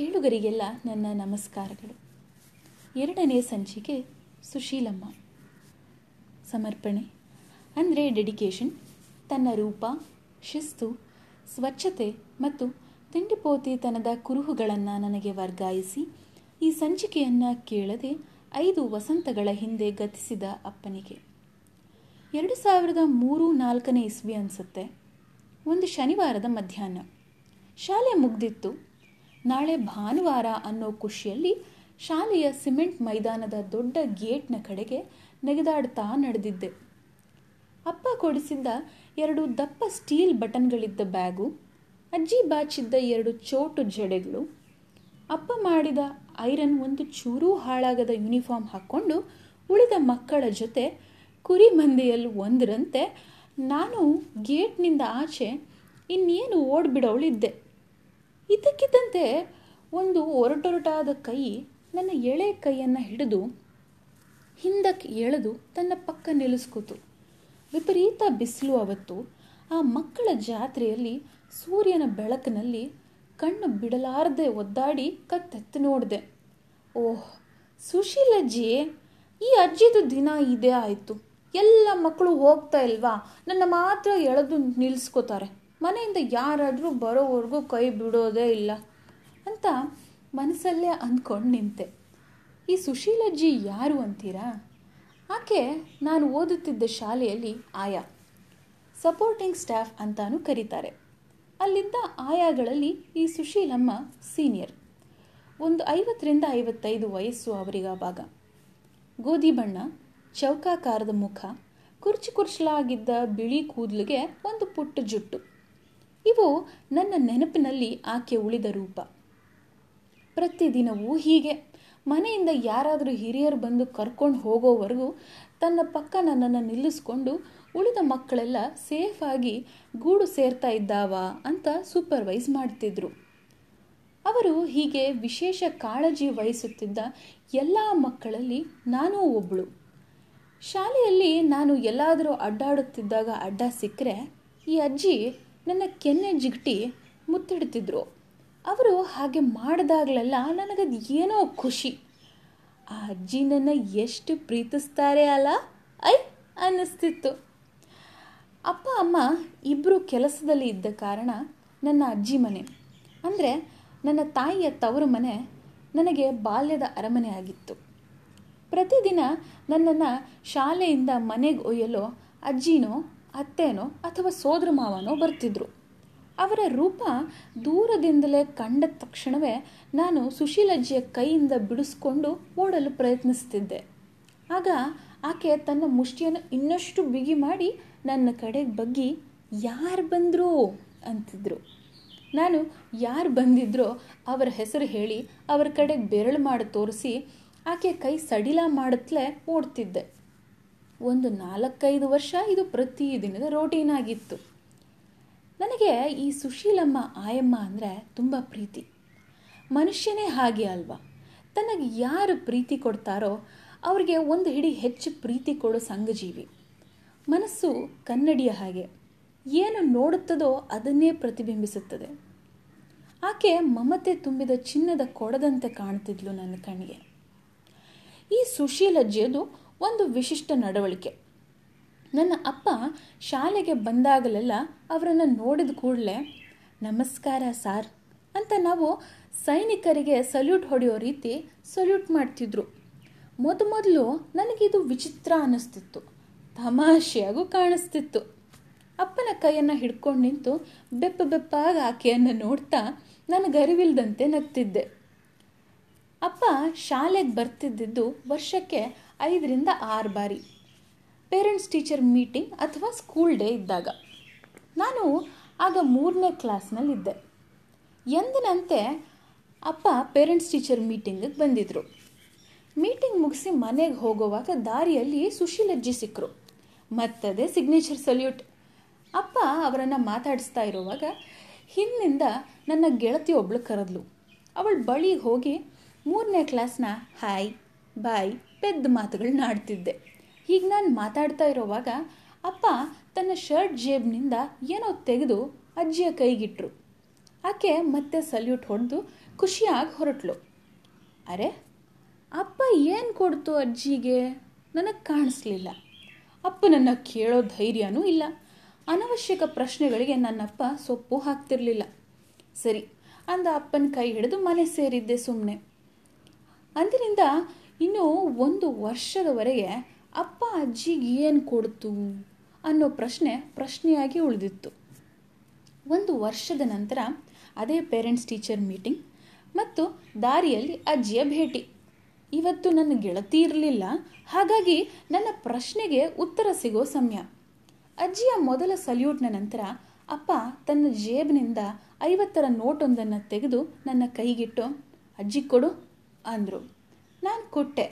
ಕೇಳುಗರಿಗೆಲ್ಲ ನನ್ನ ನಮಸ್ಕಾರಗಳು. ಎರಡನೇ ಸಂಚಿಕೆ ಸುಶೀಲಮ್ಮ. ಸಮರ್ಪಣೆ. ಅಂದರೆ ಡೆಡಿಕೇಶನ್, ತನ್ನ ರೂಪ, ಶಿಸ್ತು, ಸ್ವಚ್ಛತೆ ಮತ್ತು ತಿಂಡಿಪೋತಿತನದ ಕುರುಹುಗಳನ್ನು ನನಗೆ ವರ್ಗಾಯಿಸಿ, ಈ ಸಂಚಿಕೆಯನ್ನು ಕೇಳದೆ ಐದು ವಸಂತಗಳ ಹಿಂದೆ ಗತಿಸಿದ ಅಪ್ಪನಿಗೆ. ಎರಡು ಸಾವಿರದ ಮೂರು ನಾಲ್ಕನೇ ಇಸ್ವಿ ಅನಿಸುತ್ತೆ. ಒಂದು ಶನಿವಾರದ ಮಧ್ಯಾಹ್ನ. ಶಾಲೆ ಮುಗ್ದಿತ್ತು. ನಾಳೆ ಭಾನುವಾರ ಅನ್ನೋ ಖುಷಿಯಲ್ಲಿ ಶಾಲೆಯ ಸಿಮೆಂಟ್ ಮೈದಾನದ ದೊಡ್ಡ ಗೇಟ್ನ ಕಡೆಗೆ ನೆಗೆದಾಡ್ತಾ ನಡೆದಿದ್ದೆ. ಅಪ್ಪ ಕೊಡಿಸಿದ್ದ ಎರಡು ದಪ್ಪ ಸ್ಟೀಲ್ ಬಟನ್ಗಳಿದ್ದ ಬ್ಯಾಗು, ಅಜ್ಜಿ ಬಾಚಿದ್ದ ಎರಡು ಚೋಟು ಜಡೆಗಳು, ಅಪ್ಪ ಮಾಡಿದ ಐರನ್ ಒಂದು ಚೂರೂ ಹಾಳಾಗದ ಯೂನಿಫಾರ್ಮ್ ಹಾಕ್ಕೊಂಡು ಉಳಿದ ಮಕ್ಕಳ ಜೊತೆ ಕುರಿ ಮಂದಿಯಲ್ಲಿ ಒಂದರಂತೆ ನಾನು ಗೇಟ್ನಿಂದ ಆಚೆ ಇನ್ನೇನು ಓಡ್ಬಿಡೋಳಿದ್ದೆ. ಇದ್ದಕ್ಕಿದ್ದಂತೆ ಒಂದು ಒರಟೊರಟಾದ ಕೈ ನನ್ನ ಎಳೆ ಕೈಯನ್ನು ಹಿಡಿದು ಹಿಂದಕ್ಕೆ ಎಳೆದು ತನ್ನ ಪಕ್ಕ ನಿಲ್ಲಿಸ್ಕೋತು. ವಿಪರೀತ ಬಿಸಿಲು ಅವತ್ತು ಆ ಮಕ್ಕಳ ಜಾತ್ರೆಯಲ್ಲಿ ಸೂರ್ಯನ ಬೆಳಕಿನಲ್ಲಿ ಕಣ್ಣು ಬಿಡಲಾರದೆ ಒದ್ದಾಡಿ ಕತ್ತೆತ್ತು ನೋಡಿದೆ. ಓಹ್, ಸುಶೀಲಜ್ಜಿ, ಈ ಅಜ್ಜಿದು ದಿನ ಇದೇ ಆಯಿತು. ಎಲ್ಲ ಮಕ್ಕಳು ಹೋಗ್ತಾ ಇಲ್ವಾ? ನನ್ನ ಮಾತ್ರ ಎಳೆದು ನಿಲ್ಲಿಸ್ಕೋತಾರೆ. ಮನೆಯಿಂದ ಯಾರಾದರೂ ಬರೋವರೆಗೂ ಕೈ ಬಿಡೋದೇ ಇಲ್ಲ ಅಂತ ಮನಸ್ಸಲ್ಲೇ ಅಂದ್ಕೊಂಡು ನಿಂತೆ. ಈ ಸುಶೀಲಜ್ಜಿ ಯಾರು ಅಂತೀರಾ? ಆಕೆ ನಾನು ಓದುತ್ತಿದ್ದ ಶಾಲೆಯಲ್ಲಿ ಆಯಾ. ಸಪೋರ್ಟಿಂಗ್ ಸ್ಟಾಫ್ ಅಂತಾನೂ ಕರೀತಾರೆ. ಅಲ್ಲಿದ್ದ ಆಯಾಗಳಲ್ಲಿ ಈ ಸುಶೀಲಮ್ಮ ಸೀನಿಯರ್. ಒಂದು ಐವತ್ತರಿಂದ ಐವತ್ತೈದು ವಯಸ್ಸು ಅವರಿಗಾವಾಗ ಗೋಧಿ ಬಣ್ಣ, ಚೌಕಾಕಾರದ ಮುಖ, ಕುರ್ಚಿ ಕುರ್ಚಲಾಗಿದ್ದ ಬಿಳಿ ಕೂದಲಿಗೆ ಒಂದು ಪುಟ್ಟ ಜುಟ್ಟು. ಇವು ನನ್ನ ನೆನಪಿನಲ್ಲಿ ಆಕೆ ಉಳಿದ ರೂಪ. ಪ್ರತಿದಿನವೂ ಹೀಗೆ. ಮನೆಯಿಂದ ಯಾರಾದರೂ ಹಿರಿಯರು ಬಂದು ಕರ್ಕೊಂಡು ಹೋಗೋವರೆಗೂ ತನ್ನ ಪಕ್ಕ ನನ್ನನ್ನು ನಿಲ್ಲಿಸ್ಕೊಂಡು ಉಳಿದ ಮಕ್ಕಳೆಲ್ಲ ಸೇಫಾಗಿ ಗೂಡು ಸೇರ್ತಾ ಇದ್ದಾವ ಅಂತ ಸೂಪರ್ವೈಸ್ ಮಾಡ್ತಿದ್ರು. ಅವರು ಹೀಗೆ ವಿಶೇಷ ಕಾಳಜಿ ವಹಿಸುತ್ತಿದ್ದ ಎಲ್ಲ ಮಕ್ಕಳಲ್ಲಿ ನಾನೂ ಒಬ್ಬಳು ಶಾಲೆಯಲ್ಲಿ ನಾನು ಎಲ್ಲಾದರೂ ಅಡ್ಡಾಡುತ್ತಿದ್ದಾಗ ಅಡ್ಡ ಸಿಕ್ಕರೆ ಈ ಅಜ್ಜಿ ನನ್ನ ಕೆನ್ನೆ ಜಿಗಟಿ ಮುತ್ತಿಡ್ತಿದ್ರು ಅವರು ಹಾಗೆ ಮಾಡಿದಾಗಲೆಲ್ಲ ನನಗದು ಏನೋ ಖುಷಿ. ಆ ಅಜ್ಜಿ ನನ್ನ ಎಷ್ಟು ಪ್ರೀತಿಸ್ತಾರೆ ಅಲ್ಲ? ಐ, ಅನ್ನಿಸ್ತಿತ್ತು. ಅಪ್ಪ, ಅಮ್ಮ ಇಬ್ಬರು ಕೆಲಸದಲ್ಲಿ ಇದ್ದ ಕಾರಣ ನನ್ನ ಅಜ್ಜಿ ಮನೆ. ಅಂದರೆ ನನ್ನ ತಾಯಿಯ ತವರು ಮನೆ ನನಗೆ ಬಾಲ್ಯದ ಅರಮನೆ ಆಗಿತ್ತು. ಪ್ರತಿದಿನ ನನ್ನನ್ನು ಶಾಲೆಯಿಂದ ಮನೆಗೆ ಒಯ್ಯಲು ಅಜ್ಜಿನೋ ಅತ್ತೇನೋ ಅಥವಾ ಸೋದರ ಮಾವನೋ ಬರ್ತಿದ್ರು. ಅವರ ರೂಪ ದೂರದಿಂದಲೇ ಕಂಡ ತಕ್ಷಣವೇ ನಾನು ಸುಶೀಲಜ್ಜಿಯ ಕೈಯಿಂದ ಬಿಡಿಸ್ಕೊಂಡು ಓಡಲು ಪ್ರಯತ್ನಿಸ್ತಿದ್ದೆ. ಆಗ ಆಕೆ ತನ್ನ ಮುಷ್ಟಿಯನ್ನು ಇನ್ನಷ್ಟು ಬಿಗಿ ಮಾಡಿ ನನ್ನ ಕಡೆಗೆ ಬಗ್ಗಿ, ಯಾರು ಬಂದರು? ಅಂತಿದ್ರು. ನಾನು ಯಾರು ಬಂದಿದ್ರೋ ಅವರ ಹೆಸರು ಹೇಳಿ ಅವರ ಕಡೆಗೆ ಬೆರಳು ಮಾಡಿ ತೋರಿಸಿ ಆಕೆ ಕೈ ಸಡಿಲ ಮಾಡುತ್ತಲೇ ಓಡ್ತಿದ್ದೆ. ಒಂದು ನಾಲ್ಕೈದು ವರ್ಷ ಇದು ಪ್ರತಿದಿನದ ರೋಟೀನ್ ಆಗಿತ್ತು. ನನಗೆ ಈ ಸುಶೀಲಮ್ಮ ಆಯಮ್ಮ ಅಂದರೆ ತುಂಬ ಪ್ರೀತಿ. ಮನುಷ್ಯನೇ ಹಾಗೆ ಅಲ್ವಾ? ತನಗೆ ಯಾರು ಪ್ರೀತಿ ಕೊಡ್ತಾರೋ ಅವ್ರಿಗೆ ಒಂದು ಹಿಡಿ ಹೆಚ್ಚು ಪ್ರೀತಿ ಕೊಡೋ ಸಂಘಜೀವಿ. ಮನಸ್ಸು ಕನ್ನಡಿಯ ಹಾಗೆ. ಏನು ನೋಡುತ್ತದೋ ಅದನ್ನೇ ಪ್ರತಿಬಿಂಬಿಸುತ್ತದೆ. ಆಕೆ ಮಮತೆ ತುಂಬಿದ ಚಿನ್ನದ ಕೊಡದಂತೆ ಕಾಣ್ತಿದ್ಲು ನನ್ನ ಕಣ್ಣಿಗೆ ಈ ಸುಶೀಲಜ್ಜಿಯದು ಒಂದು ವಿಶಿಷ್ಟ ನಡವಳಿಕೆ. ನನ್ನ ಅಪ್ಪ ಶಾಲೆಗೆ ಬಂದಾಗಲೆಲ್ಲ ಅವರನ್ನು ನೋಡಿದ ಕೂಡಲೇ, ನಮಸ್ಕಾರ ಸಾರ್ ಅಂತ ನಾವು ಸೈನಿಕರಿಗೆ ಸಲ್ಯೂಟ್ ಹೊಡೆಯೋ ರೀತಿ ಸಲ್ಯೂಟ್ ಮಾಡ್ತಿದ್ರು. ಮೊದಮೊದಲು ನನಗಿದು ವಿಚಿತ್ರ ಅನ್ನಿಸ್ತಿತ್ತು ತಮಾಷೆಯಾಗೂ ಕಾಣಿಸ್ತಿತ್ತು. ಅಪ್ಪನ ಕೈಯನ್ನು ಹಿಡ್ಕೊಂಡು ನಿಂತು ಬೆಪ್ಪ ಬೆಪ್ಪಾಗಿ ಆಕೆಯನ್ನು ನೋಡ್ತಾ ನನಗರಿವಿಲ್ದಂತೆ ನಗ್ತಿದ್ದೆ. ಅಪ್ಪ ಶಾಲೆಗೆ ಬರ್ತಿದ್ದಿದ್ದು ವರ್ಷಕ್ಕೆ ಐದರಿಂದ ಆರು ಬಾರಿ. ಪೇರೆಂಟ್ಸ್ ಟೀಚರ್ ಮೀಟಿಂಗ್ ಅಥವಾ ಸ್ಕೂಲ್ ಡೇ ಇದ್ದಾಗ. ನಾನು ಆಗ ಮೂರನೇ ಕ್ಲಾಸ್ನಲ್ಲಿದ್ದೆ ಎಂದಿನಂತೆ ಅಪ್ಪ ಪೇರೆಂಟ್ಸ್ ಟೀಚರ್ ಮೀಟಿಂಗಿಗೆ ಬಂದಿದ್ದರು ಮೀಟಿಂಗ್ ಮುಗಿಸಿ ಮನೆಗೆ ಹೋಗುವಾಗ ದಾರಿಯಲ್ಲಿ ಸುಶೀಲಜ್ಜಿ ಸಿಕ್ಕರು ಮತ್ತದೇ ಸಿಗ್ನೇಚರ್ ಸಲ್ಯೂಟ್ ಅಪ್ಪ ಅವರನ್ನು ಮಾತಾಡಿಸ್ತಾ ಇರುವಾಗ ಹಿಂದಿನಿಂದ ನನ್ನ ಗೆಳತಿ ಒಬ್ಳು ಕರೆದ್ಲು. ಅವಳು ಬಳಿ ಹೋಗಿ ಮೂರನೇ ಕ್ಲಾಸ್ನ ಹಾಯ್ ಬಾಯ್ ಪೆದ್ದ ಮಾತುಗಳನ್ನ ಆಡ್ತಿದ್ದೆ ಹೀಗೆ ನಾನು ಮಾತಾಡ್ತಾ ಇರೋವಾಗ ಅಪ್ಪ ತನ್ನ ಶರ್ಟ್ ಜೇಬ್ನಿಂದ ಏನೋ ತೆಗೆದು ಅಜ್ಜಿಯ ಕೈಗಿಟ್ರು. ಆಕೆ ಮತ್ತೆ ಸಲ್ಯೂಟ್ ಹೊಡೆದು ಖುಷಿಯಾಗಿ ಹೊರಟ್ಲು. ಅರೆ, ಅಪ್ಪ ಏನು ಕೊಡ್ತು ಅಜ್ಜಿಗೆ? ನನಗೆ ಕಾಣಿಸ್ಲಿಲ್ಲ. ಅಪ್ಪನನ್ನು ಕೇಳೋ ಧೈರ್ಯನೂ ಇಲ್ಲ. ಅನವಶ್ಯಕ ಪ್ರಶ್ನೆಗಳಿಗೆ ನನ್ನಪ್ಪ ಸೊಪ್ಪು ಹಾಕ್ತಿರ್ಲಿಲ್ಲ. ಸರಿ, ಅಂದ ಅಪ್ಪನ ಕೈ ಹಿಡಿದು ಮನೆ ಸೇರಿದ್ದೆ ಸುಮ್ಮನೆ ಅಂದಿನಿಂದ ಇನ್ನು ಒಂದು ವರ್ಷದವರೆಗೆ ಅಪ್ಪ ಅಜ್ಜಿಗೆ ಏನು ಕೊಡ್ತು ಅನ್ನೋ ಪ್ರಶ್ನೆ ಪ್ರಶ್ನೆಯಾಗಿ ಉಳಿದಿತ್ತು. ಒಂದು ವರ್ಷದ ನಂತರ ಅದೇ ಪೇರೆಂಟ್ಸ್ ಟೀಚರ್ ಮೀಟಿಂಗ್ ಮತ್ತು ದಾರಿಯಲ್ಲಿ ಅಜ್ಜಿಯ ಭೇಟಿ. ಇವತ್ತು ನನ್ನ ಗೆಳತಿ ಇರಲಿಲ್ಲ, ಹಾಗಾಗಿ ನನ್ನ ಪ್ರಶ್ನೆಗೆ ಉತ್ತರ ಸಿಗೋ ಸಮಯ. ಅಜ್ಜಿಯ ಮೊದಲ ಸಲ್ಯೂಟ್ನ ನಂತರ ಅಪ್ಪ ತನ್ನ ಜೇಬಿನಿಂದ ಐವತ್ತರ ನೋಟೊಂದನ್ನು ತೆಗೆದು ನನ್ನ ಕೈಗಿಟ್ಟು, ಅಜ್ಜಿ ಕೊಡು, ಅಂದರು. ನಾನು ಕೊಟ್ಟೆ.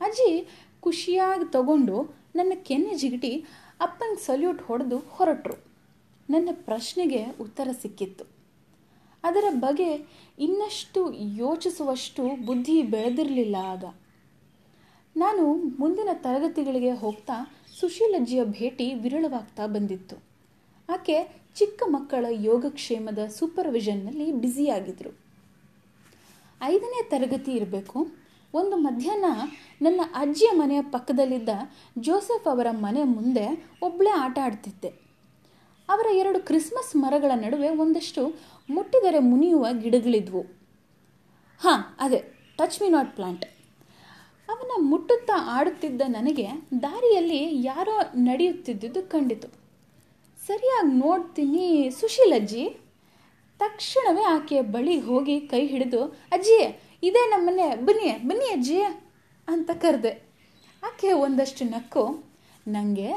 ಅಜ್ಜಿ ಖುಷಿಯಾಗಿ ತಗೊಂಡು ನನ್ನ ಕೆನ್ನೆ ಜಿಗಿಟಿ ಅಪ್ಪನ ಸಲ್ಯೂಟ್ ಹೊಡೆದು ಹೊರಟರು. ನನ್ನ ಪ್ರಶ್ನೆಗೆ ಉತ್ತರ ಸಿಕ್ಕಿತ್ತು. ಅದರ ಬಗ್ಗೆ ಇನ್ನಷ್ಟು ಯೋಚಿಸುವಷ್ಟು ಬುದ್ಧಿ ಬೆಳೆದಿರಲಿಲ್ಲ ಆಗ. ನಾನು ಮುಂದಿನ ತರಗತಿಗಳಿಗೆ ಹೋಗ್ತಾ ಸುಶೀಲಜ್ಜಿಯ ಭೇಟಿ ವಿರಳವಾಗ್ತಾ ಬಂದಿತ್ತು. ಆಕೆ ಚಿಕ್ಕ ಮಕ್ಕಳ ಯೋಗಕ್ಷೇಮದ ಸೂಪರ್ವಿಷನ್ನಲ್ಲಿ ಬ್ಯುಸಿಯಾಗಿದ್ದರು ಐದನೇ ತರಗತಿ ಇರಬೇಕು. ಒಂದು ಮಧ್ಯಾಹ್ನ ನನ್ನ ಅಜ್ಜಿಯ ಮನೆಯ ಪಕ್ಕದಲ್ಲಿದ್ದ ಜೋಸೆಫ್ ಅವರ ಮನೆ ಮುಂದೆ ಒಬ್ಬಳೇ ಆಟ ಆಡ್ತಿದ್ದೆ. ಅವರ ಎರಡು ಕ್ರಿಸ್ಮಸ್ ಮರಗಳ ನಡುವೆ ಒಂದಷ್ಟು ಮುಟ್ಟಿದರೆ ಮುನಿಯುವ ಗಿಡಗಳಿದ್ವು. ಹಾಂ, ಅದೇ ಟಚ್ ಮಿ ನಾಟ್ ಪ್ಲಾಂಟ್ ಅವನ ಮುಟ್ಟುತ್ತಾ ಆಡುತ್ತಿದ್ದ ನನಗೆ ದಾರಿಯಲ್ಲಿ ಯಾರೋ ನಡೆಯುತ್ತಿದ್ದುದು ಕಂಡಿತು. ಸರಿಯಾಗಿ ನೋಡ್ತೀನಿ, ಸುಶೀಲಜ್ಜಿ. ತಕ್ಷಣವೇ ಆಕೆಯ ಬಳಿ ಹೋಗಿ ಕೈ ಹಿಡಿದು ಅಜ್ಜಿ ಇದೇ ನಮ್ಮನೆ ಬನ್ನಿ ಬನ್ನಿ ಅಜ್ಜಿ ಅಂತ ಕರೆದೆ. ಆಕೆ ಒಂದಷ್ಟು ನಕ್ಕು ನನಗೆ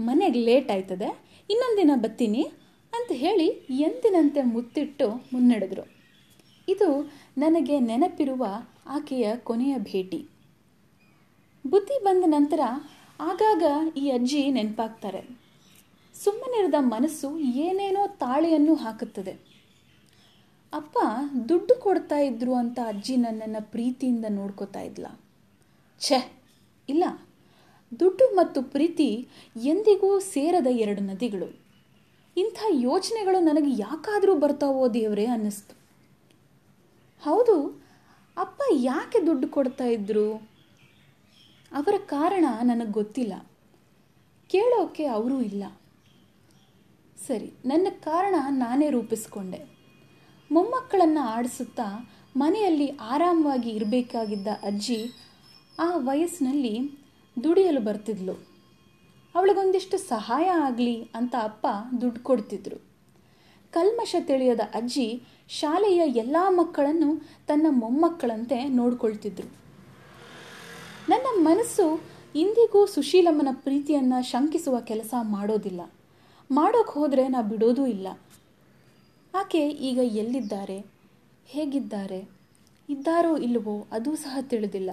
ಮನೆಗೆ ಲೇಟ್ ಆಯ್ತದೆ ದಿನ ಬತ್ತೀನಿ ಅಂತ ಹೇಳಿ ಎಂದಿನಂತೆ ಮುತ್ತಿಟ್ಟು ಮುನ್ನಡೆದರು. ಇದು ನನಗೆ ನೆನಪಿರುವ ಆಕೆಯ ಕೊನೆಯ ಭೇಟಿ. ಬುದ್ಧಿ ಬಂದ ನಂತರ ಆಗಾಗ ಈ ಅಜ್ಜಿ ನೆನಪಾಗ್ತಾರೆ. ಸುಮ್ಮನಿರದ ಮನಸ್ಸು ಏನೇನೋ ತಾಳೆಯನ್ನು ಹಾಕುತ್ತದೆ. ಅಪ್ಪ ದುಡ್ಡು ಕೊಡ್ತಾ ಇದ್ರು ಅಂತ ಅಜ್ಜಿ ನನ್ನನ್ನು ಪ್ರೀತಿಯಿಂದ ನೋಡ್ಕೋತಾ ಇದ್ಲ. ಛೆ, ಇಲ್ಲ. ದುಡ್ಡು ಮತ್ತು ಪ್ರೀತಿ ಎಂದಿಗೂ ಸೇರದ ಎರಡು ನದಿಗಳು. ಇಂಥ ಯೋಚನೆಗಳು ನನಗೆ ಯಾಕಾದರೂ ಬರ್ತಾವೋ ದೇವರೇ ಅನ್ನಿಸ್ತು. ಹೌದು, ಅಪ್ಪ ಯಾಕೆ ದುಡ್ಡು ಕೊಡ್ತಾ ಇದ್ರು? ಅವರ ಕಾರಣ ನನಗೆ ಗೊತ್ತಿಲ್ಲ. ಕೇಳೋಕೆ ಅವರೂ ಇಲ್ಲ. ಸರಿ, ನನ್ನ ಕಾರಣ ನಾನೇ ರೂಪಿಸ್ಕೊಂಡೆ. ಮೊಮ್ಮಕ್ಕಳನ್ನು ಆಡಿಸುತ್ತಾ ಮನೆಯಲ್ಲಿ ಆರಾಮವಾಗಿ ಇರಬೇಕಾಗಿದ್ದ ಅಜ್ಜಿ ಆ ವಯಸ್ಸಿನಲ್ಲಿ ದುಡಿಯಲು ಬರ್ತಿದ್ಲು. ಅವಳಿಗೊಂದಿಷ್ಟು ಸಹಾಯ ಆಗಲಿ ಅಂತ ಅಪ್ಪ ದುಡ್ಡು ಕೊಡ್ತಿದ್ರು. ಕಲ್ಮಶ ತಿಳಿಯದ ಅಜ್ಜಿ ಶಾಲೆಯ ಎಲ್ಲ ಮಕ್ಕಳನ್ನು ತನ್ನ ಮೊಮ್ಮಕ್ಕಳಂತೆ ನೋಡ್ಕೊಳ್ತಿದ್ರು. ನನ್ನ ಮನಸ್ಸು ಇಂದಿಗೂ ಸುಶೀಲಮ್ಮನ ಪ್ರೀತಿಯನ್ನು ಶಂಕಿಸುವ ಕೆಲಸ ಮಾಡೋದಿಲ್ಲ. ಮಾಡೋಕೆ ಹೋದರೆ ನಾ ಬಿಡೋದೂ ಇಲ್ಲ. ಆಕೆ ಈಗ ಎಲ್ಲಿದ್ದಾರೆ? ಹೇಗಿದ್ದಾರೆ? ಇದ್ದಾರೋ ಇಲ್ಲವೋ ಅದೂ ಸಹ ತಿಳಿದಿಲ್ಲ.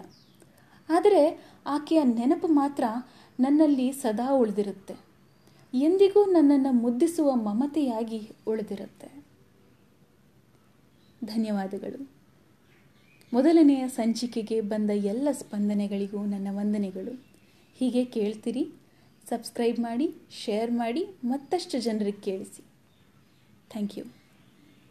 ಆದರೆ ಆಕೆಯ ನೆನಪು ಮಾತ್ರ ನನ್ನಲ್ಲಿ ಸದಾ ಉಳಿದಿರುತ್ತೆ. ಎಂದಿಗೂ ನನ್ನನ್ನು ಮುದ್ದಿಸುವ ಮಮತೆಯಾಗಿ ಉಳಿದಿರುತ್ತೆ. ಧನ್ಯವಾದಗಳು. ಮೊದಲನೆಯ ಸಂಚಿಕೆಗೆ ಬಂದ ಎಲ್ಲ ಸ್ಪಂದನೆಗಳಿಗೂ ನನ್ನ ವಂದನೆಗಳು. ಹೀಗೆ ಕೇಳ್ತೀರಿ, ಸಬ್ಸ್ಕ್ರೈಬ್ ಮಾಡಿ, ಶೇರ್ ಮಾಡಿ ಮತ್ತಷ್ಟು ಜನರಿಗೆ ಕೇಳಿಸಿ. Thank you.